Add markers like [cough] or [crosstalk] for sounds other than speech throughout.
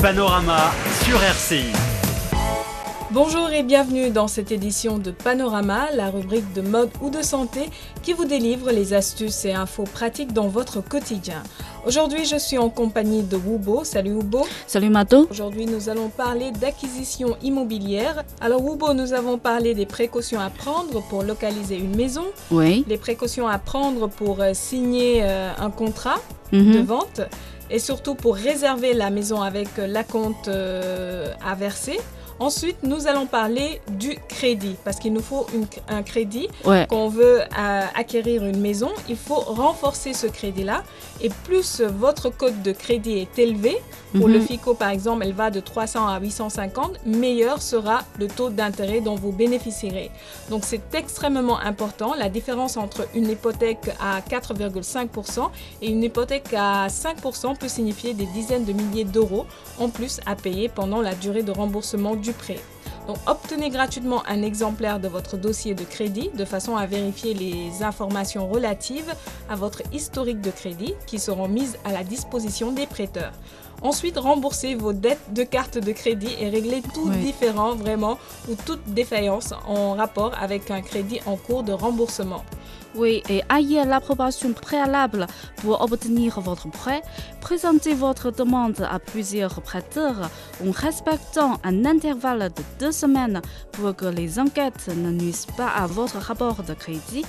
Panorama sur RCI. Bonjour et bienvenue dans cette édition de Panorama, la rubrique de mode ou de santé qui vous délivre les astuces et infos pratiques dans votre quotidien. Aujourd'hui, je suis en compagnie de Wubo. Salut Wubo. Salut Mato. Aujourd'hui, nous allons parler d'acquisition immobilière. Alors Wubo, nous avons parlé des précautions à prendre pour localiser une maison, Oui. les précautions à prendre pour euh, signer euh, un contrat Mhm. de vente et surtout pour réserver la maison avec euh, la compte euh, à verser. Ensuite, nous allons parler du crédit parce qu'il nous faut une- un crédit Ouais. qu'on veut euh, acquérir une maison. Il faut renforcer ce crédit-là et plus votre code de crédit est élevé, pour Mhm. le FICO par exemple, elle va de 300 à 850, meilleur sera le taux d'intérêt dont vous bénéficierez. Donc c'est extrêmement important. La différence entre une hypothèque à 4,5% et une hypothèque à 5% peut signifier des dizaines de milliers d'euros en plus à payer pendant la durée de remboursement du prêt. Donc obtenez gratuitement un exemplaire de votre dossier de crédit de façon à vérifier les informations relatives à votre historique de crédit qui seront mises à la disposition des prêteurs. Ensuite, remboursez vos dettes de carte de crédit et réglez tout différent vraiment ou toute défaillance en rapport avec un crédit en cours de remboursement. Oui, et ayez l'approbation préalable pour obtenir votre prêt. Présentez votre demande à plusieurs prêteurs en respectant un intervalle de deux semaines pour que les enquêtes ne nuisent pas à votre rapport de crédit.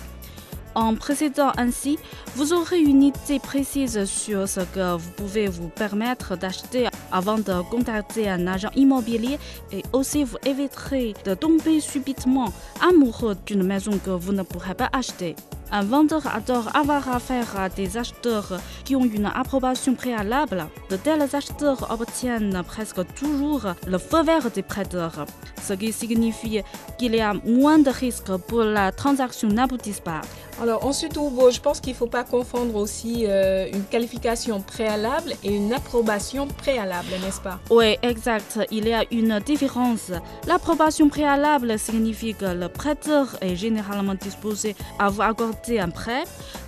En précédant ainsi, vous aurez une idée précise sur ce que vous pouvez vous permettre d'acheter avant de contacter un agent immobilier et aussi vous éviterez de tomber subitement amoureux d'une maison que vous ne pourrez pas acheter. Un vendeur adore avoir affaire à des acheteurs qui ont une approbation préalable. De tels acheteurs obtiennent presque toujours le feu vert des prêteurs, ce qui signifie qu'il y a moins de risques pour la transaction n'aboutisse pas. Alors ensuite, Hugo, je pense qu'il ne faut pas confondre aussi euh, une qualification préalable et une approbation préalable, n'est-ce pas? Oui, exact. Il y a une différence. L'approbation préalable signifie que le prêteur est généralement disposé à vous accorder un prêt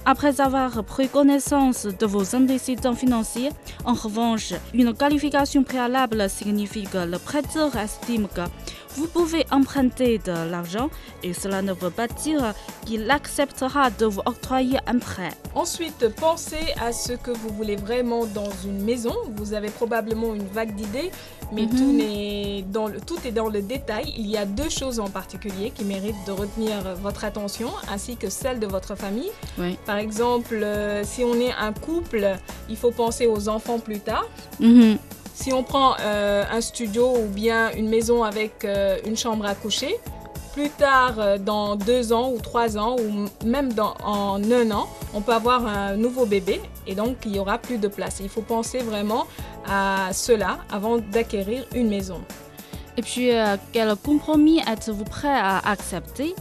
après avoir pris connaissance de vos antécédents financiers. En revanche, une qualification préalable signifie que le prêteur estime que vous pouvez emprunter de l'argent et cela ne veut pas dire qu'il acceptera de vous octroyer un prêt. Ensuite, pensez à ce que vous voulez vraiment dans une maison. Vous avez probablement une vague d'idées, mais Mhm. tout, n'est dans le, tout est dans le détail. Il y a deux choses en particulier qui méritent de retenir votre attention, ainsi que celle de votre famille. Oui. Par exemple, euh, si on est un couple, il faut penser aux enfants plus tard. Mhm. Si on prend euh, un studio ou bien une maison avec euh, une chambre à coucher, plus tard, dans deux ans ou trois ans, ou même dans, en un an, on peut avoir un nouveau bébé et donc il y aura plus de place. Il faut penser vraiment à cela avant d'acquérir une maison. Et puis, euh, quel compromis êtes-vous prêt à accepter?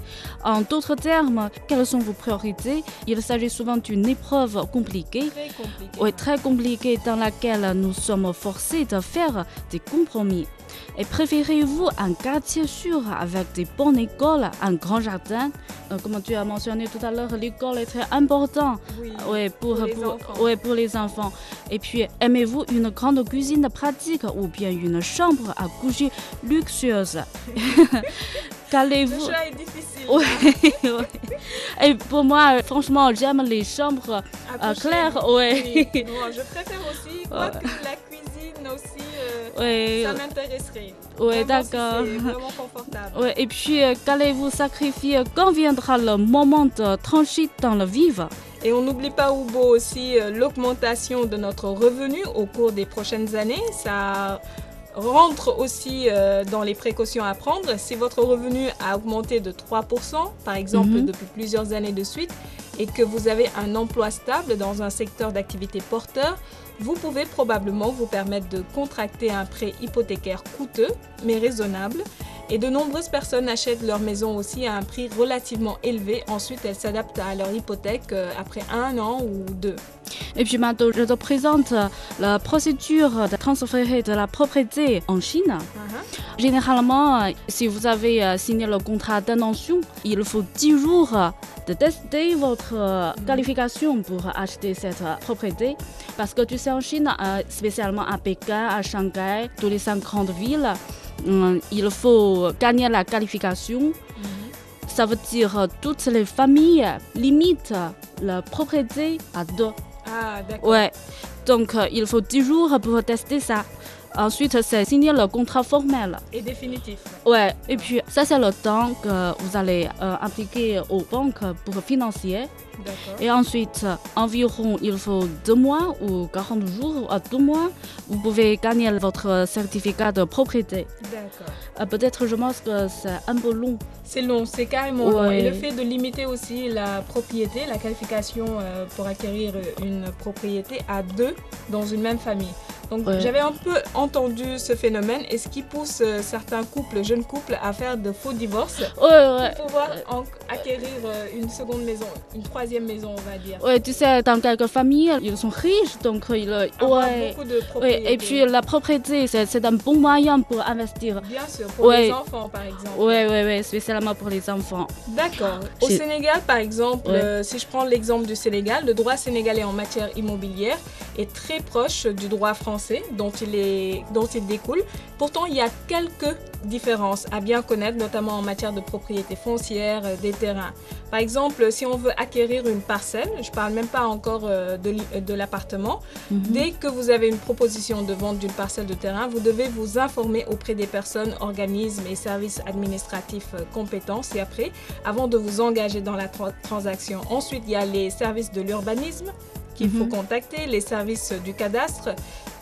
En d'autres termes, quelles sont vos priorités? Il s'agit souvent d'une épreuve compliquée, Très compliqué. oui, très compliquée dans laquelle nous sommes forcés de faire des compromis. Et préférez-vous un quartier sûr avec des bonnes écoles, un grand jardin? Euh, Comme tu as mentionné tout à l'heure, l'école est très importante. Oui. Pour, Pour les pour- enfants. ouais, pour les enfants. Et puis, aimez-vous une grande cuisine pratique ou bien une chambre à coucher luxueuse [laughs] Le Qu'allez-vous choix est difficile. Ouais, [laughs] ouais. Et pour moi, euh, franchement, j'aime les chambres euh, claires. Ouais. Oui. Bon, je préfère aussi, la cuisine aussi, euh, ça m'intéresserait. si d'accord. Vraiment confortable. Ouais, et puis, euh, qu'allez-vous sacrifier? Quand viendra le moment de trancher dans le vif Et on n'oublie pas, Hugo, aussi euh, l'augmentation de notre revenu au cours des prochaines années. Ça rentre aussi euh, dans les précautions à prendre. Si votre revenu a augmenté de 3%, par exemple, Mhm. depuis plusieurs années de suite, et que vous avez un emploi stable dans un secteur d'activité porteur, vous pouvez probablement vous permettre de contracter un prêt hypothécaire coûteux, mais raisonnable. Et de nombreuses personnes achètent leur maison aussi à un prix relativement élevé. Ensuite, elles s'adaptent à leur hypothèque euh, après un an ou deux. Et puis maintenant, je te présente la procédure de transférer de la propriété en Chine. Uh-huh. Généralement, si vous avez euh, signé le contrat d'intention, il faut 10 jours de tester votre euh, qualification pour acheter cette propriété. Parce que tu sais, en Chine, spécialement à Pékin, à Shanghai, toutes les cinq grandes villes, hum, il faut gagner la qualification. Ça veut dire euh, toutes les familles limitent la propriété à deux. Ah, d'accord. Ouais. Donc, euh, il faut 10 jours pour tester ça. Ensuite, c'est signer le contrat formel. Et définitif. Ouais. Et puis, ça, c'est le temps que vous allez euh, appliquer aux banques pour financier. D'accord. Et ensuite, environ, il faut deux mois ou 40 jours à deux mois, vous pouvez gagner votre certificat de propriété. D'accord. Euh, Peut-être, je pense que c'est un peu long. C'est long, c'est carrément long. Et le fait de limiter aussi la propriété, la qualification euh, pour acquérir une propriété à deux dans une même famille. Donc Ouais. j'avais un peu entendu ce phénomène et ce qui pousse euh, certains couples, jeunes couples, à faire de faux divorces Ouais, ouais. pour pouvoir en- acquérir euh, une seconde maison, une troisième maison, on va dire. Ouais, tu sais, dans quelques familles, ils sont riches, donc euh, ils... Ouais. beaucoup de Ouais, propriétés. et puis la propriété, c'est un bon moyen pour investir. Bien sûr, pour les enfants par exemple. Ouais, ouais, ouais, spécialement pour les enfants. D'accord. Au Sénégal, par exemple, euh, si je prends l'exemple du Sénégal, le droit sénégalais en matière immobilière est très proche du droit français dont il, est, dont il découle. Pourtant, il y a quelques différences à bien connaître, notamment en matière de propriété foncière euh, des terrains. Par exemple, si on veut acquérir une parcelle, je parle même pas encore euh, de, l'i- de l'appartement, Mhm. Dès que vous avez une proposition de vente d'une parcelle de terrain, vous devez vous informer auprès des personnes, organismes et services administratifs euh, compétents et après, avant de vous engager dans la tra- transaction. Ensuite, il y a les services de l'urbanisme qu'il faut Mhm. contacter, les services du cadastre.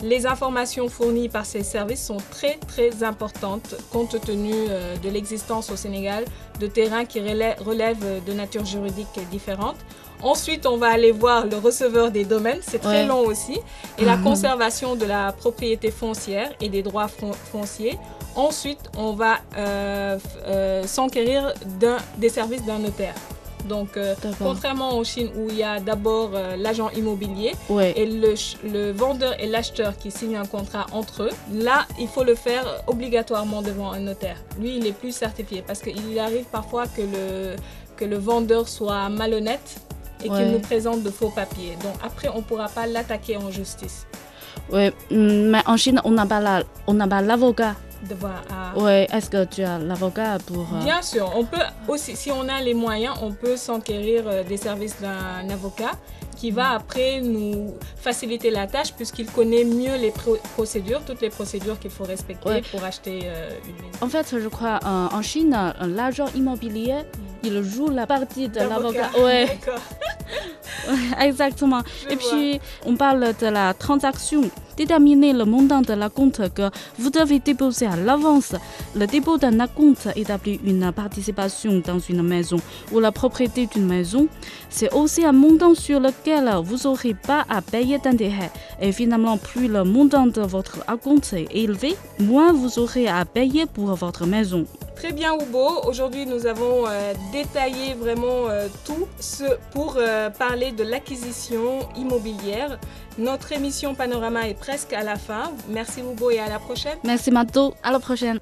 Les informations fournies par ces services sont très très importantes compte tenu euh, de l'existence au Sénégal de terrains qui relè- relèvent de nature juridique différente. Ensuite, on va aller voir le receveur des domaines, c'est très Ouais. long aussi, et la Mhm. conservation de la propriété foncière et des droits fonciers. Ensuite, on va euh, euh, s'enquérir des services d'un notaire. Donc, euh, contrairement en Chine où il y a d'abord euh, l'agent immobilier Ouais. et le, vendeur et l'acheteur qui signent un contrat entre eux, là, il faut le faire obligatoirement devant un notaire. Lui, il est plus certifié parce qu'il arrive parfois que le, que le vendeur soit malhonnête et Ouais. qu'il nous présente de faux papiers. Donc après, on ne pourra pas l'attaquer en justice. Ouais, hum, mais en Chine, on n'a pas la- Devant, à- Ouais, est-ce que tu as l'avocat pour... euh, Bien sûr, on peut aussi, si on a les moyens, on peut s'enquérir euh, des services d'un avocat qui va après nous faciliter la tâche puisqu'il connaît mieux les pro- procédures, toutes les procédures qu'il faut respecter Ouais. pour acheter euh, une maison. En fait, je crois, euh, en Chine, euh, l'agent immobilier, il joue la partie de l'avocat. Ouais. [laughs] exactement. Je Et vois. puis, on parle de la transaction. Déterminer le montant de la compte que vous devez déposer à l'avance. Le dépôt d'un compte établit une participation dans une maison ou la propriété d'une maison. C'est aussi un montant sur lequel vous n'aurez pas à payer d'intérêt. Et finalement, plus le montant de votre compte est élevé, moins vous aurez à payer pour votre maison. Très bien, Hugo. Aujourd'hui, nous avons euh, détaillé vraiment euh, tout ce pour euh, parler de l'acquisition immobilière. Notre émission Panorama est presque à la fin. Merci, Hugo, et à la prochaine. Merci Mato, à la prochaine.